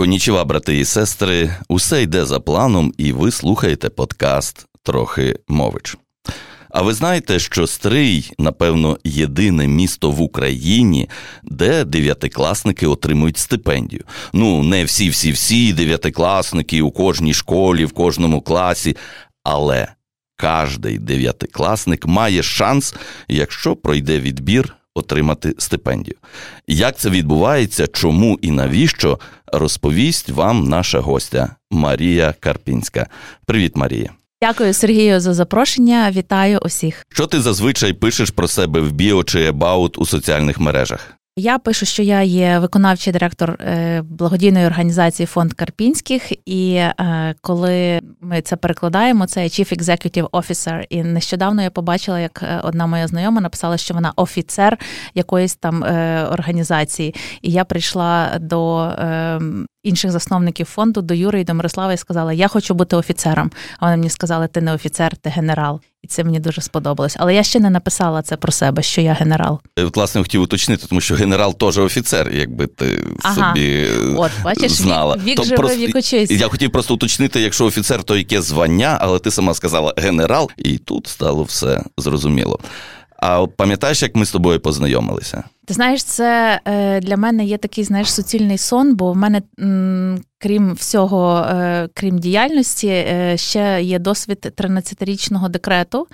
Конічева, брати і сестри, усе йде за планом, і ви слухаєте подкаст Трохи мович. А ви знаєте, що Стрий, напевно, єдине місто в Україні, де дев'ятикласники отримують стипендію. Ну, не всі-всі-всі дев'ятикласники у кожній школі, в кожному класі, але кожний дев'ятикласник має шанс, якщо пройде відбір отримати стипендію. Як це відбувається, чому і навіщо, розповість вам наша гостя Марія Карпінська. Привіт, Марія. Дякую, Сергію, за запрошення. Вітаю усіх. Що ти зазвичай пишеш про себе в біо чи ебаут у соціальних мережах? Я пишу, що я є виконавчий директор е, благодійної організації Фонд Карпінських, і е, коли ми це перекладаємо, це Chief Executive Officer. І нещодавно я побачила, як е, одна моя знайома написала, що вона офіцер якоїсь там організації. І я прийшла до інших засновників фонду, до Юри і до Мирослава і сказала: Я хочу бути офіцером. А вони мені сказали, ти не офіцер, ти генерал. І це мені дуже сподобалось. Але я ще не написала це про себе, що я генерал. Я, власне, хотів уточнити, тому що генерал теж офіцер, якби ти ага. собі От, бачиш, знала. Вік, вік живе, просто, вік учись. Я хотів просто уточнити, якщо офіцер, то яке звання, але ти сама сказала генерал, і тут стало все зрозуміло. А пам'ятаєш, як ми з тобою познайомилися? Ти знаєш, це е, для мене є такий знаєш суцільний сон, бо в мене, крім всього, е, крім діяльності, е, ще є досвід 13-річного декрету.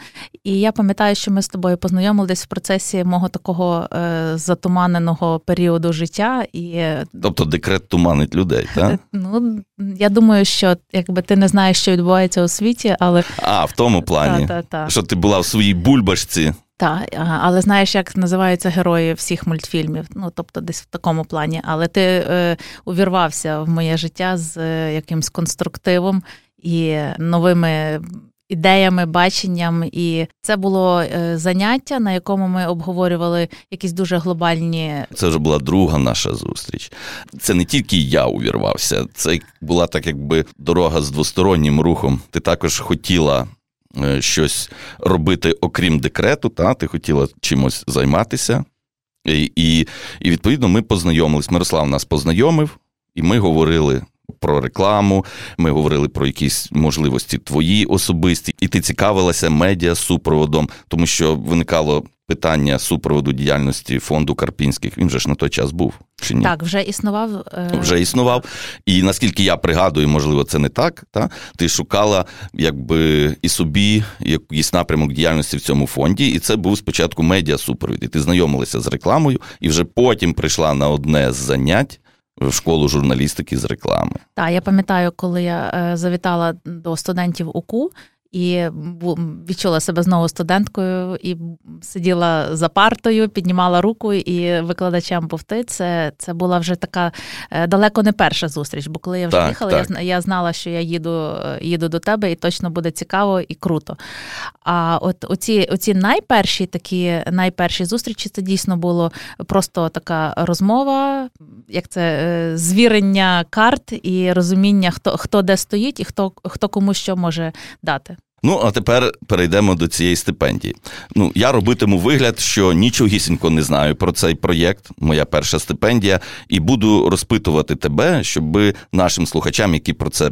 І я пам'ятаю, що ми з тобою познайомилися в процесі мого такого затуманеного періоду життя. І... Тобто декрет туманить людей, так? Ну, я думаю, що якби ти не знаєш, що відбувається у світі, але. А, в тому плані. Та, та, та. Що ти була в своїй бульбашці. Так, але знаєш, як називаються герої всіх мультфільмів? Ну, тобто, десь в такому плані. Але ти е, увірвався в моє життя з е, якимсь конструктивом і новими ідеями, баченням. І це було е, заняття, на якому ми обговорювали якісь дуже глобальні. Це вже була друга наша зустріч. Це не тільки я увірвався, це була так, якби дорога з двостороннім рухом. Ти також хотіла щось робити, окрім декрету, та ти хотіла чимось займатися. І, і, і відповідно, ми познайомились. Мирослав нас познайомив, і ми говорили. Про рекламу, ми говорили про якісь можливості твої особисті, і ти цікавилася медіа супроводом, тому що виникало питання супроводу діяльності фонду Карпінських. Він же ж на той час був чи ні? Так, вже існував. Е... Вже існував. І наскільки я пригадую, можливо, це не так. Та? Ти шукала якби і собі якийсь напрямок діяльності в цьому фонді, і це був спочатку медіа супровід. І Ти знайомилася з рекламою, і вже потім прийшла на одне з занять. В школу журналістики з реклами. Так, я пам'ятаю, коли я е, завітала до студентів УКУ, і відчула себе знову студенткою і сиділа за партою, піднімала руку і викладачам був ти. Це це була вже така е, далеко не перша зустріч. Бо коли я вже так, їхала, так. я я знала, що я їду е, їду до тебе, і точно буде цікаво і круто. А от оці оці найперші такі найперші зустрічі це дійсно було просто така розмова, як це е, звірення карт і розуміння, хто хто де стоїть і хто хто кому що може дати. Ну, а тепер перейдемо до цієї стипендії. Ну, я робитиму вигляд, що нічогісінько не знаю про цей проєкт, моя перша стипендія, і буду розпитувати тебе, щоб нашим слухачам, які про це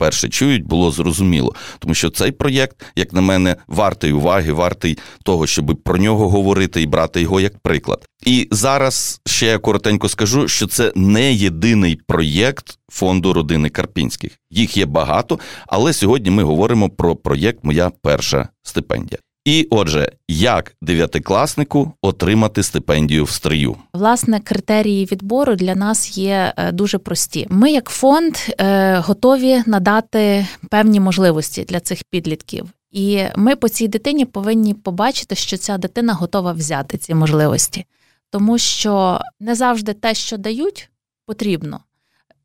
вперше чують, було зрозуміло. Тому що цей проєкт, як на мене, вартий уваги, вартий того, щоб про нього говорити і брати його як приклад. І зараз ще я коротенько скажу, що це не єдиний проєкт фонду родини Карпінських. Їх є багато, але сьогодні ми говоримо про проєкт Моя перша стипендія. І отже, як дев'ятикласнику отримати стипендію в стрию? Власне, критерії відбору для нас є е, дуже прості. Ми, як фонд, е, готові надати певні можливості для цих підлітків. І ми по цій дитині повинні побачити, що ця дитина готова взяти ці можливості, тому що не завжди те, що дають, потрібно.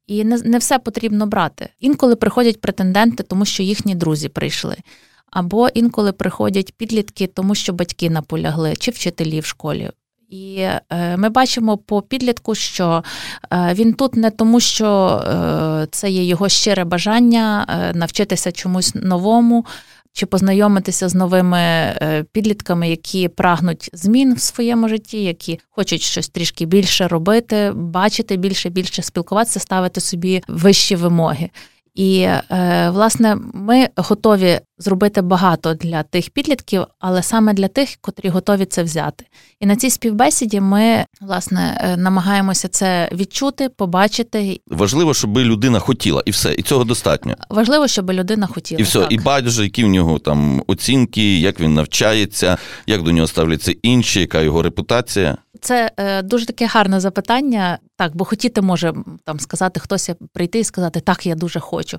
І не не все потрібно брати. Інколи приходять претенденти, тому що їхні друзі прийшли. Або інколи приходять підлітки, тому що батьки наполягли, чи вчителі в школі. І е, ми бачимо по підлітку, що е, він тут не тому, що е, це є його щире бажання навчитися чомусь новому, чи познайомитися з новими підлітками, які прагнуть змін в своєму житті, які хочуть щось трішки більше робити, бачити більше, більше спілкуватися, ставити собі вищі вимоги. І е, власне ми готові зробити багато для тих підлітків, але саме для тих, котрі готові це взяти. І на цій співбесіді ми власне е, намагаємося це відчути, побачити. Важливо, щоб людина хотіла, і все, і цього достатньо. Важливо, щоб людина хотіла і все, так. і байдуже, які в нього там оцінки, як він навчається, як до нього ставляться інші, яка його репутація. Це е, дуже таке гарне запитання. Так, бо хотіти може там сказати хтось прийти і сказати так, я дуже хочу.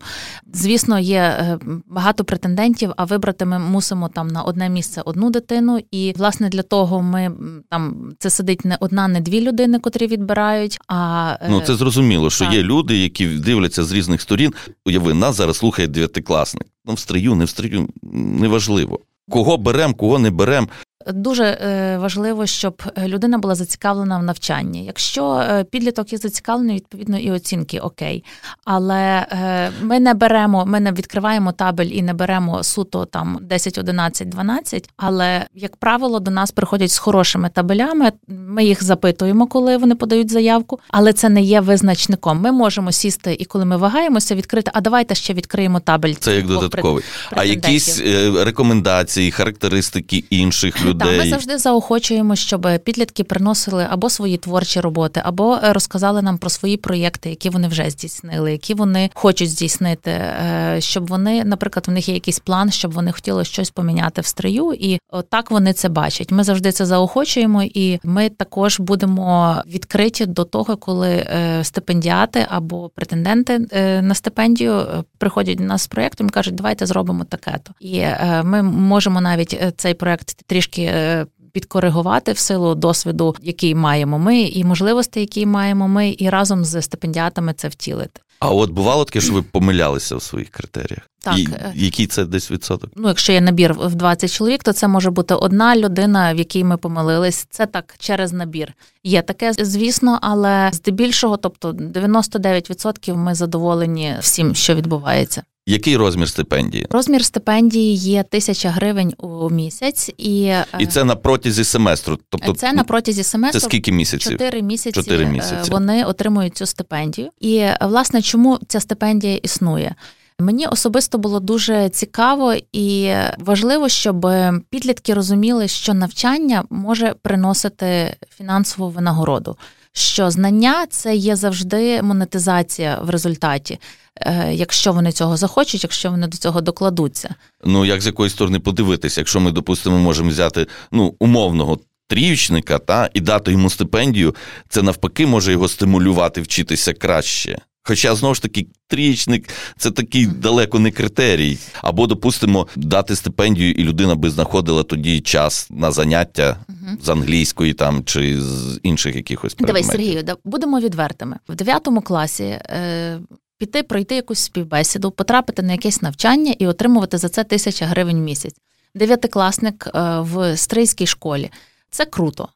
Звісно, є е, багато претендентів, а вибрати ми мусимо там на одне місце одну дитину. І власне для того ми там це сидить не одна, не дві людини, котрі відбирають. А е, ну це зрозуміло, що так. є люди, які дивляться з різних сторін. Уяви, нас зараз слухає дев'ятикласник. Ну, в стрию, не в стрию, неважливо. Кого беремо, кого не беремо. Дуже е, важливо, щоб людина була зацікавлена в навчанні. Якщо е, підліток є зацікавлений, відповідно і оцінки окей. Але е, ми не беремо, ми не відкриваємо табель і не беремо суто там 10, 11, 12, Але як правило, до нас приходять з хорошими табелями. Ми їх запитуємо, коли вони подають заявку, але це не є визначником. Ми можемо сісти і коли ми вагаємося, відкрити. А давайте ще відкриємо табель. Це як додатковий. А якісь рекомендації, характеристики інших людей людей. Так, Ми завжди заохочуємо, щоб підлітки приносили або свої творчі роботи, або е, розказали нам про свої проєкти, які вони вже здійснили, які вони хочуть здійснити, е, щоб вони, наприклад, в них є якийсь план, щоб вони хотіли щось поміняти в строю, і так вони це бачать. Ми завжди це заохочуємо, і ми також будемо відкриті до того, коли е, стипендіати або претенденти на стипендію приходять до нас з проєктом і кажуть, давайте зробимо таке-то. І ми можемо навіть цей проєкт трішки Е, підкоригувати в силу досвіду, який маємо ми, і можливостей, які маємо ми, і разом з стипендіатами це втілити. А от бувало таке, що ви помилялися в своїх критеріях? Так. І е, Який це десь відсоток? Ну, якщо є набір в 20 чоловік, то це може бути одна людина, в якій ми помилились. Це так через набір. Є таке, звісно, але здебільшого, тобто 99% ми задоволені всім, що відбувається. Який розмір стипендії? Розмір стипендії є тисяча гривень у місяць, і І це на протязі семестру. Тобто це на протязі семестру. Це скільки місяців? Чотири місяці. Чотири місяці. Вони отримують цю стипендію. І власне, чому ця стипендія існує? Мені особисто було дуже цікаво і важливо, щоб підлітки розуміли, що навчання може приносити фінансову винагороду, що знання це є завжди монетизація в результаті. Е, якщо вони цього захочуть, якщо вони до цього докладуться. Ну як з якоїсь сторони подивитися, якщо ми, допустимо, можемо взяти ну умовного. Тріючника та і дати йому стипендію, це навпаки може його стимулювати вчитися краще. Хоча знову ж таки трієчник це такий далеко не критерій. Або, допустимо, дати стипендію, і людина би знаходила тоді час на заняття uh з англійської там чи з інших якихось предметів. Дивись, Сергію, будемо відвертими в 9 класі. Е, піти, пройти якусь співбесіду, потрапити на якесь навчання і отримувати за це тисяча гривень в місяць. Дев'ятикласник е, в стрийській школі. Це круто.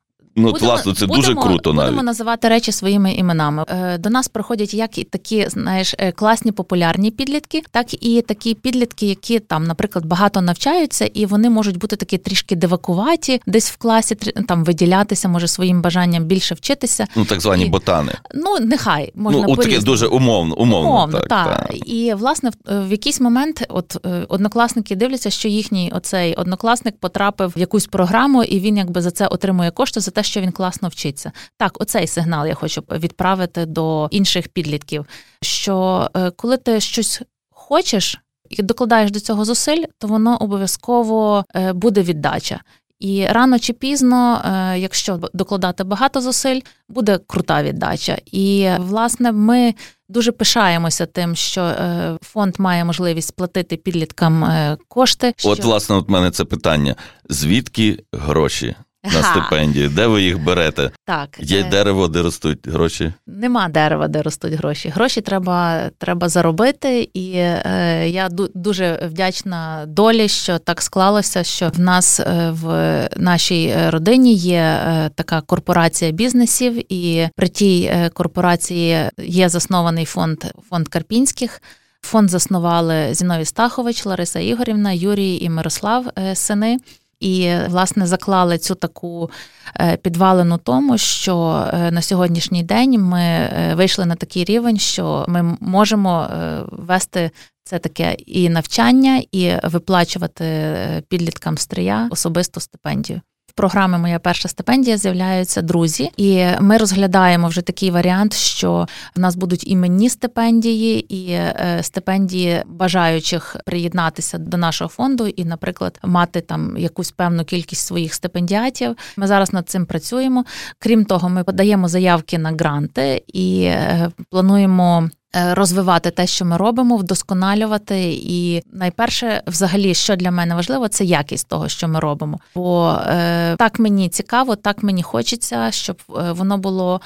Ну, будемо, власне, це будемо, дуже круто. навіть. Будемо називати речі своїми іменами. Е, до нас приходять як і такі, знаєш, е, класні популярні підлітки, так і такі підлітки, які там, наприклад, багато навчаються, і вони можуть бути такі трішки дивакуваті, десь в класі там виділятися, може своїм бажанням більше вчитися. Ну так звані і, ботани. Ну нехай можна ну, таке дуже умовно. Умовно, умовно так, так. так. І власне в, в якийсь момент, от однокласники дивляться, що їхній оцей однокласник потрапив в якусь програму, і він якби за це отримує кошти за те, що він класно вчиться. Так, оцей сигнал я хочу відправити до інших підлітків. Що е, коли ти щось хочеш і докладаєш до цього зусиль, то воно обов'язково е, буде віддача. І рано чи пізно, е, якщо докладати багато зусиль, буде крута віддача. І власне ми дуже пишаємося тим, що фонд має можливість платити підліткам кошти. От, що... власне, от мене це питання: звідки гроші? На стипендії. Де ви їх берете? Так. Є е... дерево, де ростуть гроші? Нема дерева, де ростуть гроші. Гроші треба треба заробити, і е, я дуже вдячна долі, що так склалося, що в нас е, в нашій родині є е, така корпорація бізнесів, і при тій е, корпорації є заснований фонд фонд Карпінських. Фонд заснували Зіновій Стахович, Лариса Ігорівна, Юрій і Мирослав сини. І власне заклали цю таку підвалину тому, що на сьогоднішній день ми вийшли на такий рівень, що ми можемо вести це таке і навчання, і виплачувати підліткам стрия особисту стипендію. В програмі Моя перша стипендія з'являються друзі, і ми розглядаємо вже такий варіант, що в нас будуть іменні стипендії і е, стипендії бажаючих приєднатися до нашого фонду і, наприклад, мати там якусь певну кількість своїх стипендіатів. Ми зараз над цим працюємо. Крім того, ми подаємо заявки на гранти і е, плануємо. Е, розвивати те, що ми робимо, вдосконалювати, і найперше, взагалі, що для мене важливо, це якість того, що ми робимо. Бо е, так мені цікаво, так мені хочеться, щоб е, воно було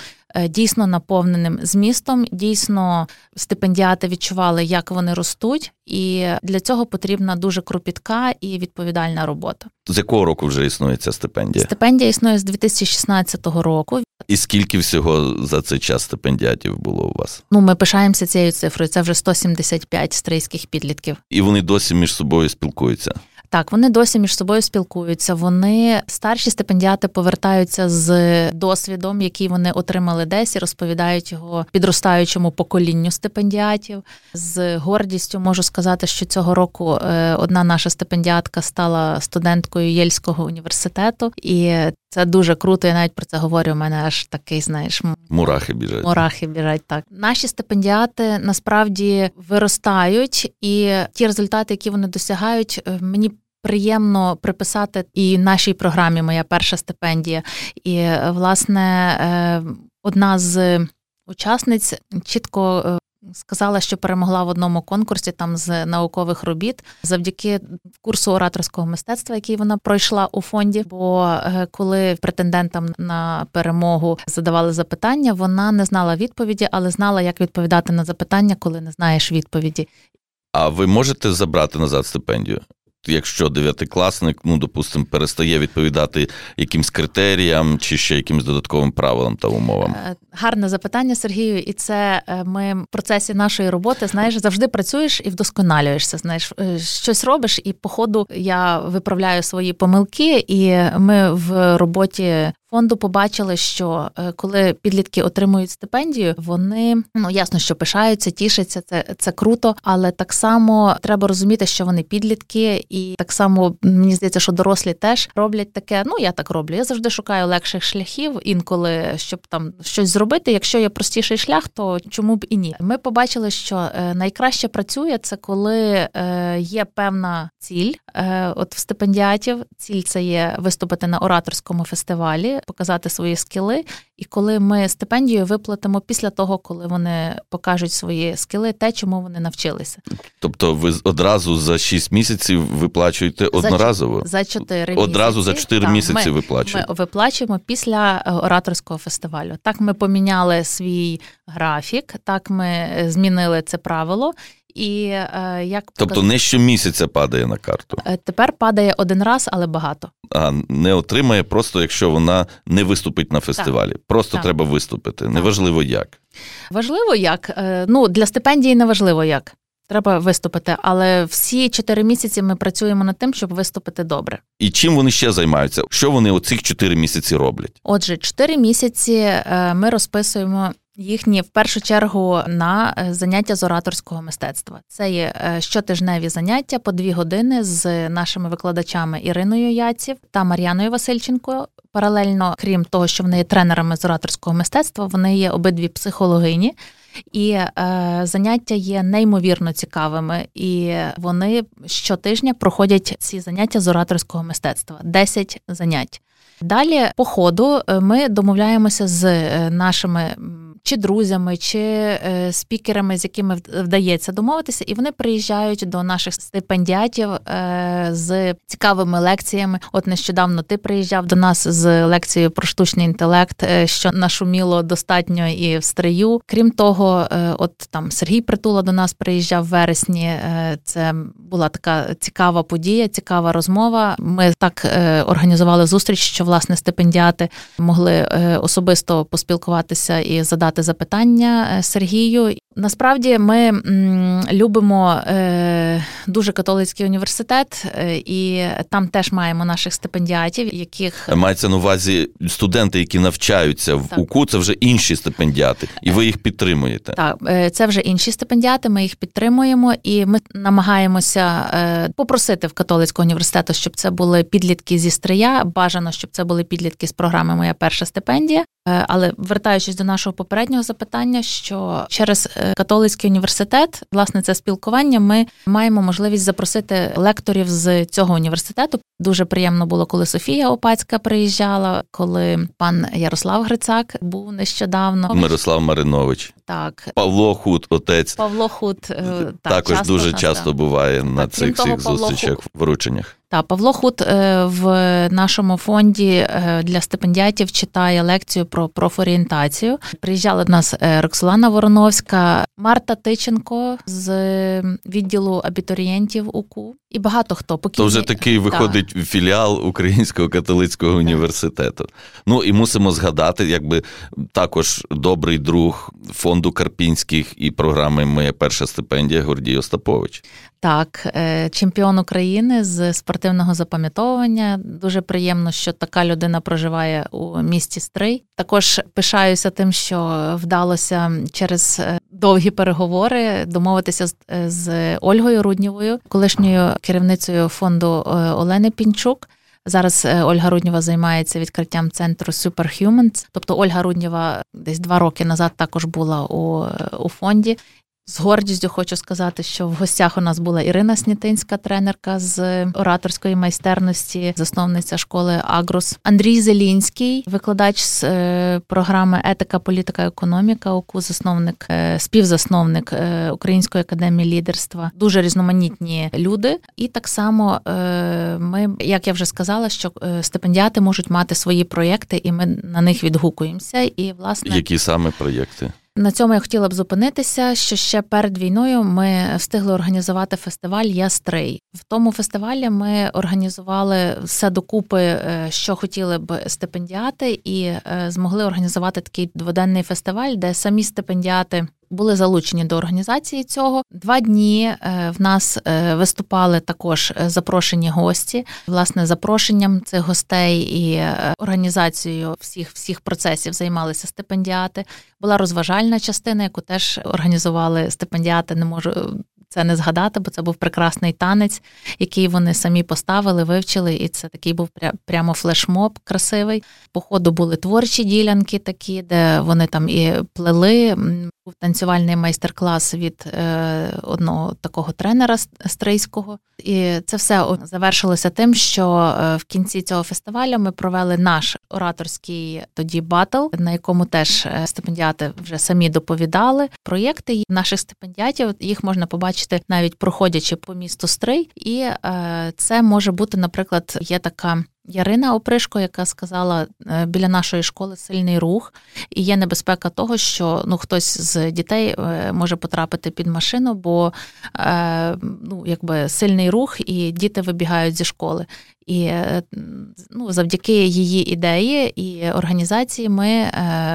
дійсно наповненим змістом. Дійсно, стипендіати відчували, як вони ростуть, і для цього потрібна дуже кропітка і відповідальна робота. З якого року вже існує ця стипендія? Стипендія існує з 2016 року. І скільки всього за цей час стипендіатів було у вас? Ну, ми пишаємося цією цифрою. Це вже 175 стрийських підлітків. І вони досі між собою спілкуються. Так, вони досі між собою спілкуються. Вони старші стипендіати повертаються з досвідом, який вони отримали десь, і розповідають його підростаючому поколінню стипендіатів. З гордістю можу сказати, що цього року е, одна наша стипендіатка стала студенткою Єльського університету, і це дуже круто. Я навіть про це говорю. У мене аж такий, знаєш, мурахи біжать. Мурахи біжать. Так наші стипендіати насправді виростають, і ті результати, які вони досягають, е, мені приємно приписати і нашій програмі Моя перша стипендія. І власне е, одна з учасниць чітко. Сказала, що перемогла в одному конкурсі там з наукових робіт завдяки курсу ораторського мистецтва, який вона пройшла у фонді. Бо е, коли претендентам на перемогу задавали запитання, вона не знала відповіді, але знала, як відповідати на запитання, коли не знаєш відповіді. А ви можете забрати назад стипендію? Якщо дев'ятикласник, ну допустимо, перестає відповідати якимсь критеріям чи ще якимсь додатковим правилам та умовам? Е, гарне запитання, Сергію, і це е, ми в процесі нашої роботи знаєш, завжди працюєш і вдосконалюєшся. Знаєш, е, щось робиш, і по ходу я виправляю свої помилки, і ми в роботі фонду побачили, що е, коли підлітки отримують стипендію, вони ну ясно, що пишаються, тішаться, це це круто, але так само треба розуміти, що вони підлітки, і так само мені здається, що дорослі теж роблять таке. Ну я так роблю. Я завжди шукаю легших шляхів, інколи щоб там щось зробити. Якщо є простіший шлях, то чому б і ні? Ми побачили, що е, найкраще працює це коли е, є певна ціль. От в стипендіатів ціль це є виступити на ораторському фестивалі показати свої скіли. І коли ми стипендію виплатимо після того, коли вони покажуть свої скіли, те, чому вони навчилися. Тобто, ви одразу за 6 місяців виплачуєте одноразово? За 4 одразу за 4 так, місяці ми, виплачуєте? Ми виплачуємо після е, ораторського фестивалю. Так ми поміняли свій графік, так ми змінили це правило. І е, як тобто не щомісяця падає на карту. Е, тепер падає один раз, але багато. А не отримає просто, якщо вона не виступить на фестивалі. Так. Просто так. треба виступити. Так. Неважливо як. Важливо як. Е, ну для стипендії не важливо як. Треба виступити, але всі чотири місяці ми працюємо над тим, щоб виступити добре. І чим вони ще займаються? Що вони оцих чотири місяці роблять? Отже, чотири місяці ми розписуємо їхні в першу чергу на е, заняття з ораторського мистецтва. Це є е, щотижневі заняття по дві години з нашими викладачами Іриною Яців та Мар'яною Васильченко. Паралельно, крім того, що вони є тренерами з ораторського мистецтва, вони є обидві психологині. І е, заняття є неймовірно цікавими, і вони щотижня проходять ці заняття з ораторського мистецтва 10 занять. Далі, по ходу, е, ми домовляємося з нашими чи друзями, чи е, спікерами, з якими вдається домовитися, і вони приїжджають до наших стипендіатів з цікавими лекціями. От нещодавно ти приїжджав до нас з лекцією про штучний інтелект, що нашуміло достатньо і в стрию. Крім того, от там Сергій Притула до нас приїжджав в вересні. Це була така цікава подія, цікава розмова. Ми так організували зустріч, що власне стипендіати могли е, особисто поспілкуватися і задати запитання е, Сергію. Насправді ми любимо е, дуже католицький університет, е, і там теж маємо наших стипендіатів, яких мається на увазі студенти, які навчаються в так. УКУ, це вже інші стипендіати, і ви їх підтримуєте. Так, е, це вже інші стипендіати. Ми їх підтримуємо, і ми намагаємося попросити в католицького університету, щоб це були підлітки зі стрия. Бажано, щоб це були підлітки з програми Моя перша стипендія. Але вертаючись до нашого попереднього запитання, що через католицький університет, власне, це спілкування, ми маємо можливість запросити лекторів з цього університету. Дуже приємно було, коли Софія Опацька приїжджала, коли пан Ярослав Грицак був нещодавно. Мирослав Маринович. Так, Павло Худ, отець Павло Худ е, так, також часто дуже часто буває так, на цих всіх зустрічах, врученнях. Та Павло Худ в нашому фонді для стипендіатів читає лекцію про профорієнтацію. Приїжджала до нас е, Роксолана Вороновська, Марта Тиченко з відділу абітурієнтів УКУ і багато хто покійні. То вже такий виходить так. філіал Українського католицького університету. Ну і мусимо згадати, якби також добрий друг фонду Карпінських і програми Моя перша стипендія Гордій Остапович. Так, е, чемпіон України з спортивного запам'ятовування. Дуже приємно, що така людина проживає у місті Стрий. Також пишаюся тим, що вдалося через е, довгі переговори домовитися е, з Ольгою Руднєвою, колишньою керівницею фонду Олени Пінчук. Зараз Ольга Руднєва займається відкриттям центру Superhumans. Тобто Ольга Руднєва десь два роки назад також була у, у фонді. З гордістю хочу сказати, що в гостях у нас була Ірина Снітинська, тренерка з ораторської майстерності, засновниця школи Агрус, Андрій Зелінський, викладач з е, програми Етика, політика, економіка, ОКУ, засновник, е, співзасновник е, Української академії лідерства. Дуже різноманітні люди. І так само ми, як я вже сказала, що стипендіати можуть мати свої проєкти, і ми на них відгукуємося. І власне які саме проєкти? На цьому я хотіла б зупинитися, що ще перед війною ми встигли організувати фестиваль Ястрий. В тому фестивалі ми організували все докупи, е, що хотіли б стипендіати, і е, змогли організувати такий дводенний фестиваль, де самі стипендіати були залучені до організації цього. Два дні е, в нас е, виступали також е, запрошені гості. Власне, запрошенням цих гостей і організацією всіх всіх процесів займалися стипендіати. Була розважальна частина, яку теж організували стипендіати. Не можу це не згадати, бо це був прекрасний танець, який вони самі поставили, вивчили, і це такий був прямо флешмоб красивий. По ходу були творчі ділянки, такі, де вони там і плели. Був танцювальний майстер-клас від е, одного такого тренера стрийського. І це все завершилося тим, що е, в кінці цього фестивалю ми провели наш ораторський тоді батл, на якому теж е, стипендіати вже самі доповідали проєкти наших стипендіатів. Їх можна побачити навіть проходячи по місту Стрий, і це може бути, наприклад, є така. Ярина Опришко, яка сказала е, біля нашої школи сильний рух, і є небезпека того, що ну хтось з дітей е, може потрапити під машину, бо е, ну, якби сильний рух, і діти вибігають зі школи. І ну, завдяки її ідеї і організації ми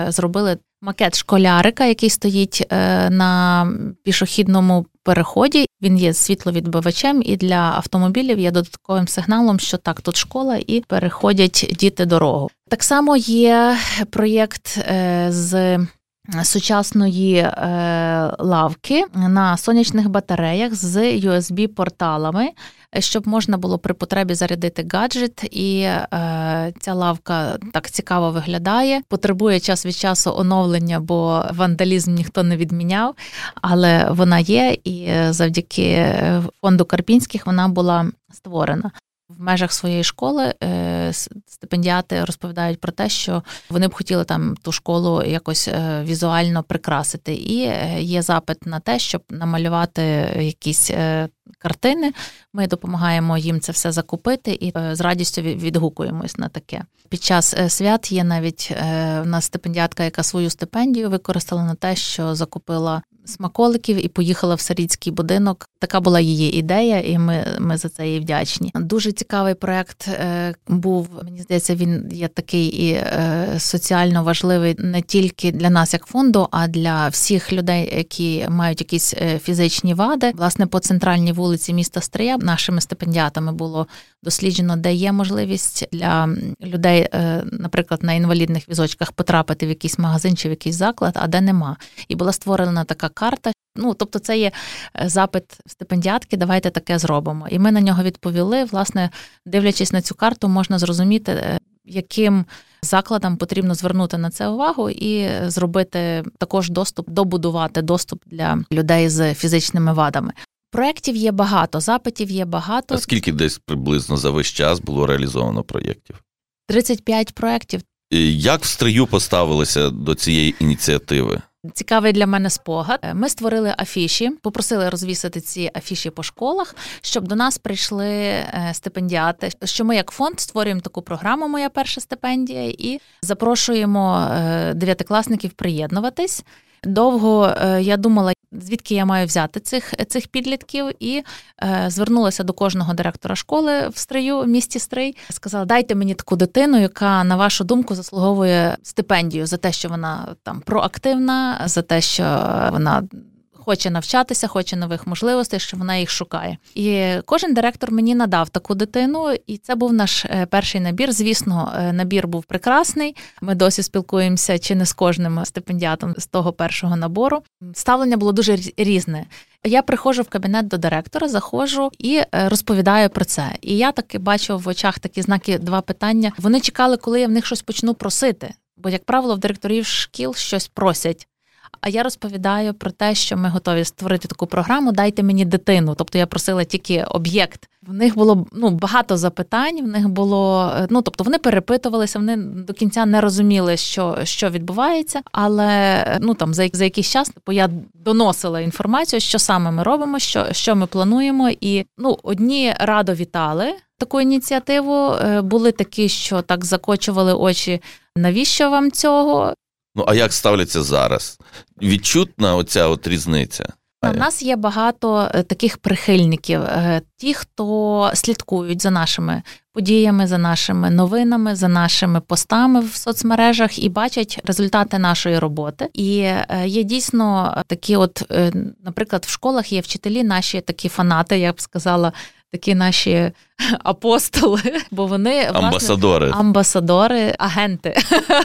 зробили макет школярика, який стоїть на пішохідному переході. Він є світловідбивачем, і для автомобілів є додатковим сигналом, що так, тут школа, і переходять діти дорогу. Так само є проєкт е, з. Сучасної е, лавки на сонячних батареях з USB-порталами, щоб можна було при потребі зарядити гаджет, і е, ця лавка так цікаво виглядає. Потребує час від часу оновлення, бо вандалізм ніхто не відміняв, але вона є, і завдяки фонду Карпінських вона була створена. В межах своєї школи е, стипендіати розповідають про те, що вони б хотіли там ту школу якось е, візуально прикрасити. І е, є запит на те, щоб намалювати якісь картини. Ми допомагаємо їм це все закупити і е, з радістю відгукуємось на таке. Під час е, свят є навіть в нас стипендіатка, яка свою стипендію використала на те, що закупила смаколиків і поїхала в сирійський будинок. Така була її ідея, і ми ми за це їй вдячні. Дуже цікавий проект е, був. Мені здається, він є такий і е, соціально важливий не тільки для нас, як фонду, а для всіх людей, які мають якісь е, фізичні вади. Власне, по центральній вулиці міста Стрия нашими стипендіатами було досліджено, де є можливість для людей, наприклад, на інвалідних візочках потрапити в якийсь магазин чи в якийсь заклад, а де нема. І була створена така карта. Ну, тобто, це є е, запит стипендіатки, давайте таке зробимо. І ми на нього відповіли. Власне, дивлячись на цю карту, можна зрозуміти, е, яким закладам потрібно звернути на це увагу і зробити також доступ, добудувати доступ для людей з фізичними вадами. Проєктів є багато, запитів є багато. А скільки десь приблизно за весь час було реалізовано проєктів? 35 проєктів. Як в стрию поставилися до цієї ініціативи? Цікавий для мене спогад. Ми створили афіші, попросили розвісити ці афіші по школах, щоб до нас прийшли е, стипендіати. Що ми, як фонд, створюємо таку програму Моя перша стипендія і запрошуємо е, дев'ятикласників приєднуватись. Довго е, я думала, звідки я маю взяти цих цих підлітків, і е, звернулася до кожного директора школи в Стрию, в місті Стрий. Сказала, дайте мені таку дитину, яка, на вашу думку, заслуговує стипендію за те, що вона там проактивна, за те, що вона хоче навчатися, хоче нових можливостей, що вона їх шукає. І кожен директор мені надав таку дитину, і це був наш е, перший набір. Звісно, е, набір був прекрасний. Ми досі спілкуємося чи не з кожним стипендіатом з того першого набору. Ставлення було дуже різне. Я приходжу в кабінет до директора, заходжу і е, розповідаю про це. І я таки бачу в очах такі знаки, два питання. Вони чекали, коли я в них щось почну просити. Бо, як правило, в директорів шкіл щось просять. А я розповідаю про те, що ми готові створити таку програму. Дайте мені дитину. Тобто я просила тільки об'єкт. В них було ну багато запитань. В них було е, ну тобто вони перепитувалися, вони до кінця не розуміли, що що відбувається. Але е, ну там за за якийсь час типу, я доносила інформацію, що саме ми робимо, що що ми плануємо. І ну одні радо вітали. Таку ініціативу е, були такі, що так закочували очі. Навіщо вам цього? Ну а як ставляться зараз? Відчутна оця от різниця? У нас є багато е, таких прихильників, е, ті, хто слідкують за нашими подіями, за нашими новинами, за нашими постами в соцмережах і бачать результати нашої роботи. І е, є дійсно такі, от, наприклад, в школах є вчителі, наші такі фанати, я б сказала, такі наші апостоли, бо вони власне, амбасадори, амбасадори, агенти,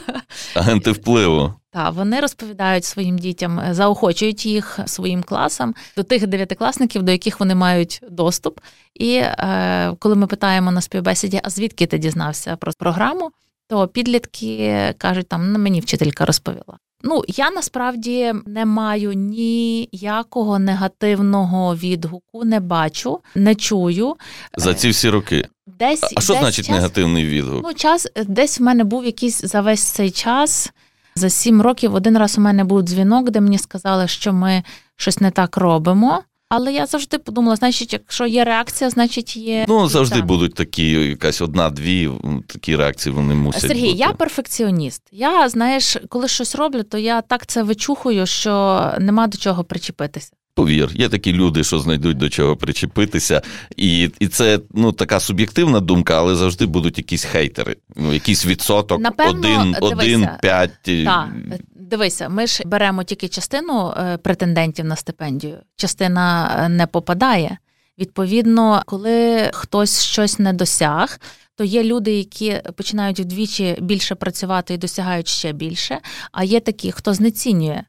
агенти впливу. Так, вони розповідають своїм дітям, заохочують їх своїм класам до тих дев'ятикласників, до яких вони мають доступ. І е, коли ми питаємо на співбесіді, а звідки ти дізнався про програму, то підлітки кажуть, там «Ну, мені вчителька розповіла. Ну, я насправді не маю ніякого негативного відгуку, не бачу, не чую. За ці всі роки. Десь А що десь значить час, негативний відгук? Ну, час десь в мене був якийсь за весь цей час. За сім років один раз у мене був дзвінок, де мені сказали, що ми щось не так робимо. Але я завжди подумала, значить, якщо є реакція, значить є. Ну завжди будуть такі, якась одна-дві такі реакції вони мусять. Сергій, бути. я перфекціоніст. Я, знаєш, коли щось роблю, то я так це вичухую, що нема до чого причепитися. Повір, є такі люди, що знайдуть до чого причепитися, і і це ну така суб'єктивна думка, але завжди будуть якісь хейтери. Ну, якийсь відсоток, Напевно, один, один, п'ять. Так, дивися, ми ж беремо тільки частину е, претендентів на стипендію, частина е, не попадає. Відповідно, коли хтось щось не досяг. То є люди, які починають вдвічі більше працювати і досягають ще більше. А є такі, хто знецінює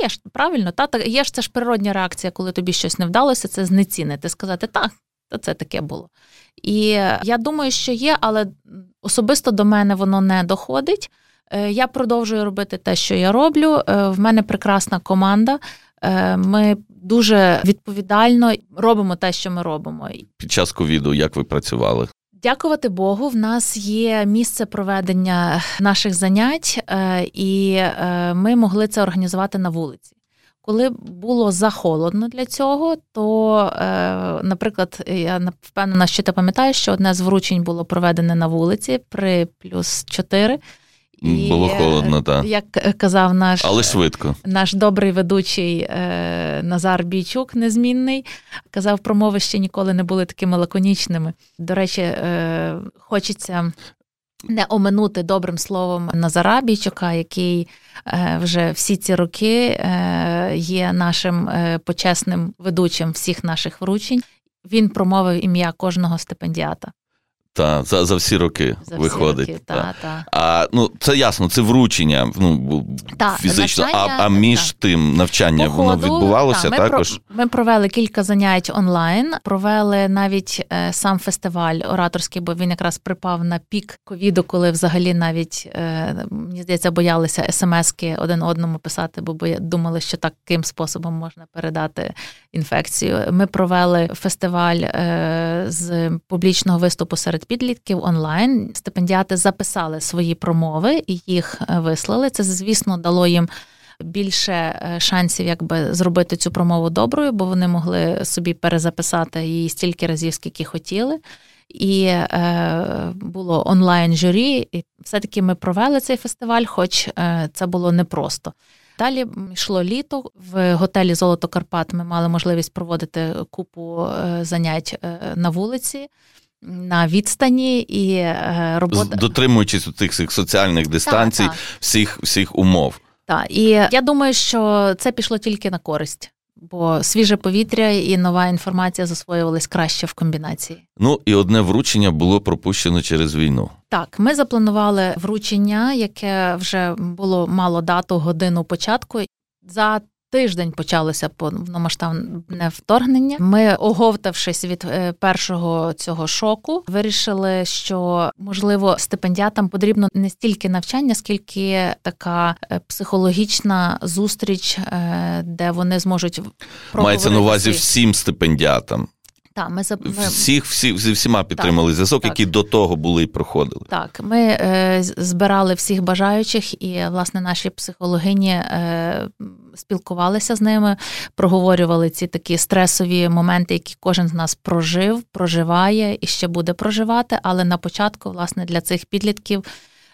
є ж правильно, та, є ж це ж природня реакція, коли тобі щось не вдалося, це знецінити, сказати, так, то це таке було. І я думаю, що є, але особисто до мене воно не доходить. Е, я продовжую робити те, що я роблю. Е, в мене прекрасна команда. Е, ми дуже відповідально робимо те, що ми робимо. Під час ковіду як ви працювали? Дякувати Богу, в нас є місце проведення наших занять, е, і е, ми могли це організувати на вулиці. Коли було захолодно для цього, то, е, наприклад, я впевнена, що ти пам'ятаєш, що одне з вручень було проведене на вулиці при плюс 4. І, Було холодно, так. Як казав наш Але швидко. наш добрий ведучий е, Назар Бійчук, незмінний, казав, промови ще ніколи не були такими лаконічними. До речі, е, хочеться не оминути добрим словом Назара Бійчука, який е, вже всі ці роки е, є нашим е, почесним ведучим всіх наших вручень. Він промовив ім'я кожного стипендіата. Та за за всі роки за виходить. Всі роки, та, та. А ну це ясно, це вручення. Ну та, фізично. Навчання, а а між та. тим навчання Походу, воно відбувалося та, ми також. Про, ми провели кілька занять онлайн. Провели навіть е, сам фестиваль ораторський, бо він якраз припав на пік ковіду, коли взагалі навіть е, мені здається боялися смски один одному писати, бо думали, що таким способом можна передати інфекцію. Ми провели фестиваль е, з публічного виступу серед серед підлітків онлайн. Стипендіати записали свої промови і їх е, вислали. Це, звісно, дало їм. Більше е, шансів якби зробити цю промову доброю, бо вони могли собі перезаписати її стільки разів, скільки хотіли. І е, було онлайн журі, і все-таки ми провели цей фестиваль, хоч е, це було непросто. Далі йшло літо в готелі Золото Карпат. Ми мали можливість проводити купу е, занять на вулиці на відстані і е, робота дотримуючись у цих соціальних дистанцій, так, так. всіх всіх умов. Так, і я думаю, що це пішло тільки на користь. Бо свіже повітря і нова інформація засвоювались краще в комбінації. Ну і одне вручення було пропущено через війну. Так, ми запланували вручення, яке вже було мало дату годину початку. За тиждень почалося повномасштабне вторгнення. Ми, оговтавшись від е, першого цього шоку, вирішили, що можливо стипендіатам потрібно не стільки навчання, скільки така е, психологічна зустріч, е, де вони зможуть мається на увазі всім стипендіатам. Так, ми ми... всіх всі, всіма підтримали так, зв'язок, так. які до того були і проходили. Так, ми е, збирали всіх бажаючих, і власне наші психологині е, спілкувалися з ними, проговорювали ці такі стресові моменти, які кожен з нас прожив, проживає і ще буде проживати. Але на початку, власне, для цих підлітків.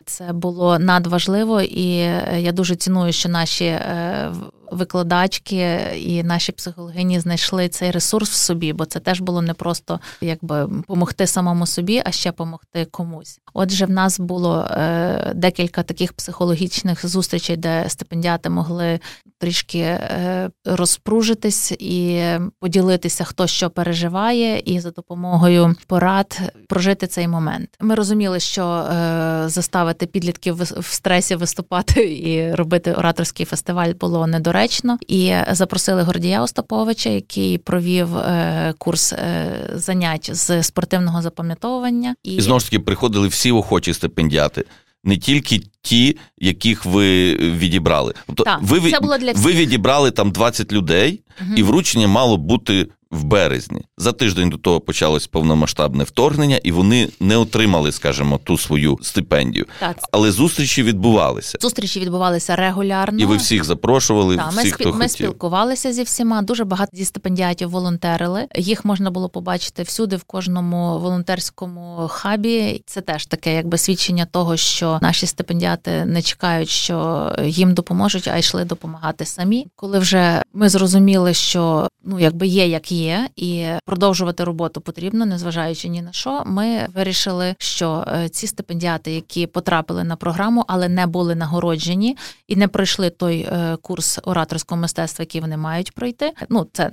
Це було надважливо, і я дуже ціную, що наші е, викладачки і наші психологині знайшли цей ресурс в собі, бо це теж було не просто якби допомогти самому собі, а ще допомогти комусь. Отже, в нас було е, декілька таких психологічних зустрічей, де стипендіати могли трішки е, розпружитись і поділитися, хто що переживає, і за допомогою порад прожити цей момент. Ми розуміли, що е, заставити підлітків в стресі виступати і робити ораторський фестиваль було недоречно доречно, і запросили Гордія Остаповича, який провів е, курс е, занять з спортивного запам'ятовування. І, і знову ж таки приходили всі охочі стипендіати. Не тільки ті, яких ви відібрали, тобто так, ви це було для всіх. ви відібрали там 20 людей, угу. і вручення мало бути в березні. За тиждень до того почалось повномасштабне вторгнення, і вони не отримали, скажімо, ту свою стипендію. Так. Але зустрічі відбувалися. Зустрічі відбувалися регулярно. І ви всіх запрошували. Так, всіх, ми хто ми хотів. спілкувалися зі всіма. Дуже багато зі стипендіатів волонтерили. Їх можна було побачити всюди, в кожному волонтерському хабі. Це теж таке, якби свідчення того, що наші стипендіати не чекають, що їм допоможуть, а йшли допомагати самі. Коли вже ми зрозуміли, що ну якби є як є, і продовжувати роботу потрібно, незважаючи ні на що. Ми вирішили, що е, ці стипендіати, які потрапили на програму, але не були нагороджені і не пройшли той е, курс ораторського мистецтва, який вони мають пройти. Ну це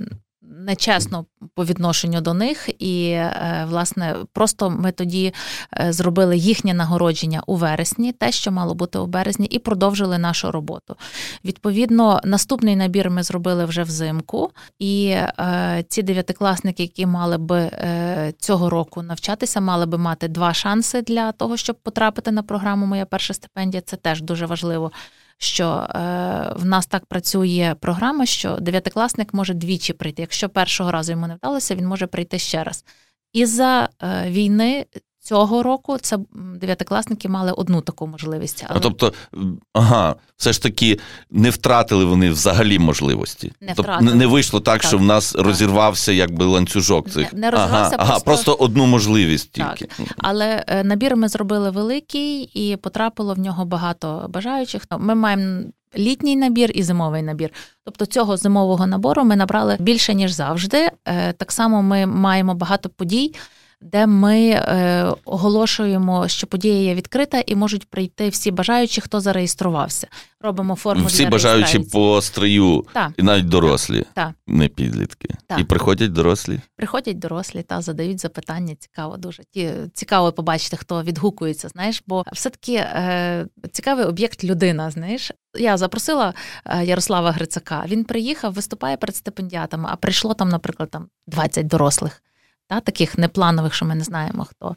нечесно по відношенню до них, і е, власне просто ми тоді е, зробили їхнє нагородження у вересні, те, що мало бути у березні, і продовжили нашу роботу. Відповідно, наступний набір ми зробили вже взимку, і е, ці дев'ятикласники, які мали би цього року навчатися, мали би мати два шанси для того, щоб потрапити на програму Моя перша стипендія. Це теж дуже важливо що е, в нас так працює програма, що дев'ятикласник може двічі прийти. Якщо першого разу йому не вдалося, він може прийти ще раз. Із за е, війни Цього року це дев'ятикласники мали одну таку можливість. Але... А, тобто, ага, все ж таки не втратили вони взагалі можливості. Не тобто, не вийшло так, так, що в нас так. розірвався якби ланцюжок цих. Не, не розірвався, ага, просто... ага, просто одну можливість тільки. Так. Але е, набір ми зробили великий і потрапило в нього багато бажаючих. Ми маємо. Літній набір і зимовий набір. Тобто цього зимового набору ми набрали більше ніж завжди. Е, так само ми маємо багато подій де ми е, оголошуємо, що подія є відкрита, і можуть прийти всі бажаючі, хто зареєструвався. Робимо форму всі для бажаючі по стрию, та. і навіть дорослі, та. не підлітки. Та. І приходять дорослі. Приходять дорослі та задають запитання. Цікаво, дуже ті цікаво побачити, хто відгукується. Знаєш, бо все таки е, цікавий об'єкт людина. Знаєш, я запросила е, Ярослава Грицака. Він приїхав, виступає перед стипендіатами, а прийшло там, наприклад, там 20 дорослих та, таких непланових, що ми не знаємо хто,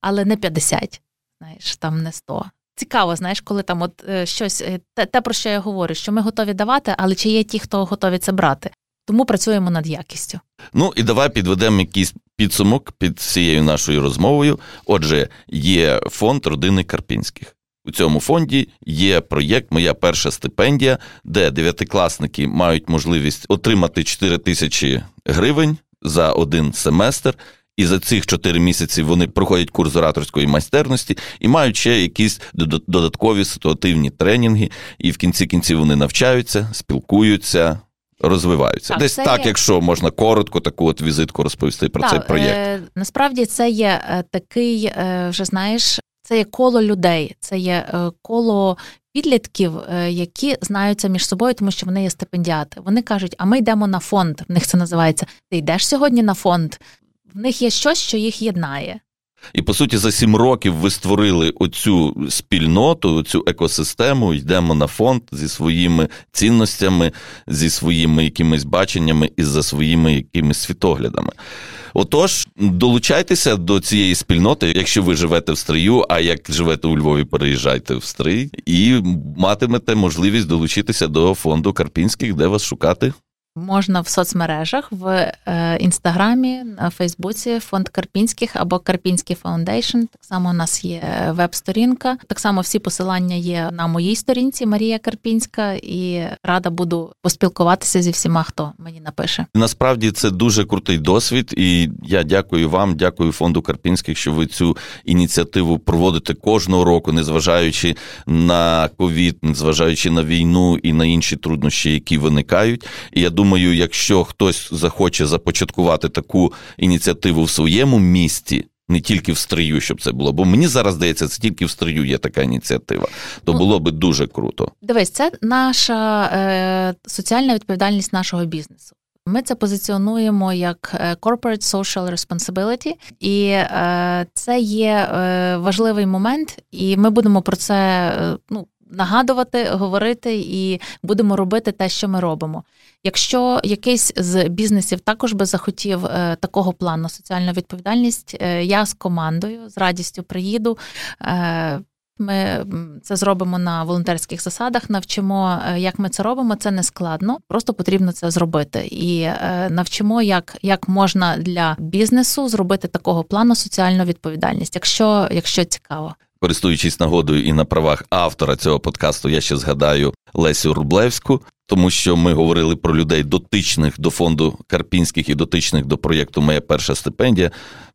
але не 50, знаєш, там не 100. Цікаво, знаєш, коли там от е, щось е, те, те, про що я говорю, що ми готові давати, але чи є ті, хто готові це брати. Тому працюємо над якістю. Ну і давай підведемо якийсь підсумок під цією нашою розмовою. Отже, є фонд родини Карпінських. У цьому фонді є проєкт Моя перша стипендія, де дев'ятикласники мають можливість отримати 4 тисячі гривень за один семестр. І за цих чотири місяці вони проходять курс ораторської майстерності і мають ще якісь додаткові ситуативні тренінги, і в кінці кінців вони навчаються, спілкуються, розвиваються. Так, Десь так, є... якщо можна коротко таку от візитку розповісти про так, цей проєкт. Е, насправді це є е, такий, е, вже знаєш, це є коло людей, це є е, коло підлітків, е, які знаються між собою, тому що вони є стипендіати. Вони кажуть, а ми йдемо на фонд. В них це називається. Ти йдеш сьогодні на фонд. В них є щось, що їх єднає. І по суті, за сім років ви створили оцю спільноту, цю екосистему. Йдемо на фонд зі своїми цінностями, зі своїми якимись баченнями і за своїми якимись світоглядами. Отож, долучайтеся до цієї спільноти, якщо ви живете в Стрию, а як живете у Львові, переїжджайте в Стрий і матимете можливість долучитися до фонду Карпінських, де вас шукати. Можна в соцмережах в е, інстаграмі, на Фейсбуці, фонд Карпінських або Карпінський Foundation. Так само у нас є веб-сторінка. Так само всі посилання є на моїй сторінці Марія Карпінська, і рада буду поспілкуватися зі всіма, хто мені напише. Насправді це дуже крутий досвід, і я дякую вам, дякую фонду Карпінських, що ви цю ініціативу проводите кожного року, незважаючи на ковід, незважаючи на війну і на інші труднощі, які виникають. І я думаю, якщо хтось захоче започаткувати таку ініціативу в своєму місті. Не тільки в стрию, щоб це було, бо мені зараз здається, це тільки в стрию є така ініціатива. То ну, було би дуже круто. Дивись, це наша е, соціальна відповідальність нашого бізнесу. Ми це позиціонуємо як е, Corporate Social Responsibility, і е, це є е, важливий момент, і ми будемо про це е, ну нагадувати, говорити і будемо робити те, що ми робимо. Якщо якийсь з бізнесів також би захотів е, такого плану соціальну відповідальність, е, я з командою з радістю приїду. Е, ми це зробимо на волонтерських засадах, навчимо, як ми це робимо. Це не складно, просто потрібно це зробити. І навчимо, як як можна для бізнесу зробити такого плану соціальну відповідальність, якщо, якщо цікаво. Користуючись нагодою і на правах автора цього подкасту, я ще згадаю Лесю Рублевську, тому що ми говорили про людей дотичних до фонду Карпінських і дотичних до проєкту Моя перша стипендія.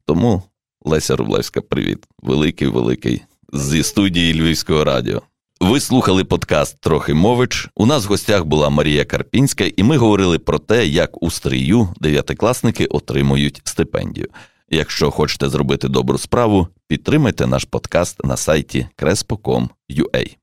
Тому Леся Рублевська, привіт, великий, великий зі студії Львівського радіо. Ви слухали подкаст Трохи мович. У нас в гостях була Марія Карпінська, і ми говорили про те, як у стрію дев'ятикласники отримують стипендію. Якщо хочете зробити добру справу, підтримайте наш подкаст на сайті crespo.com.ua.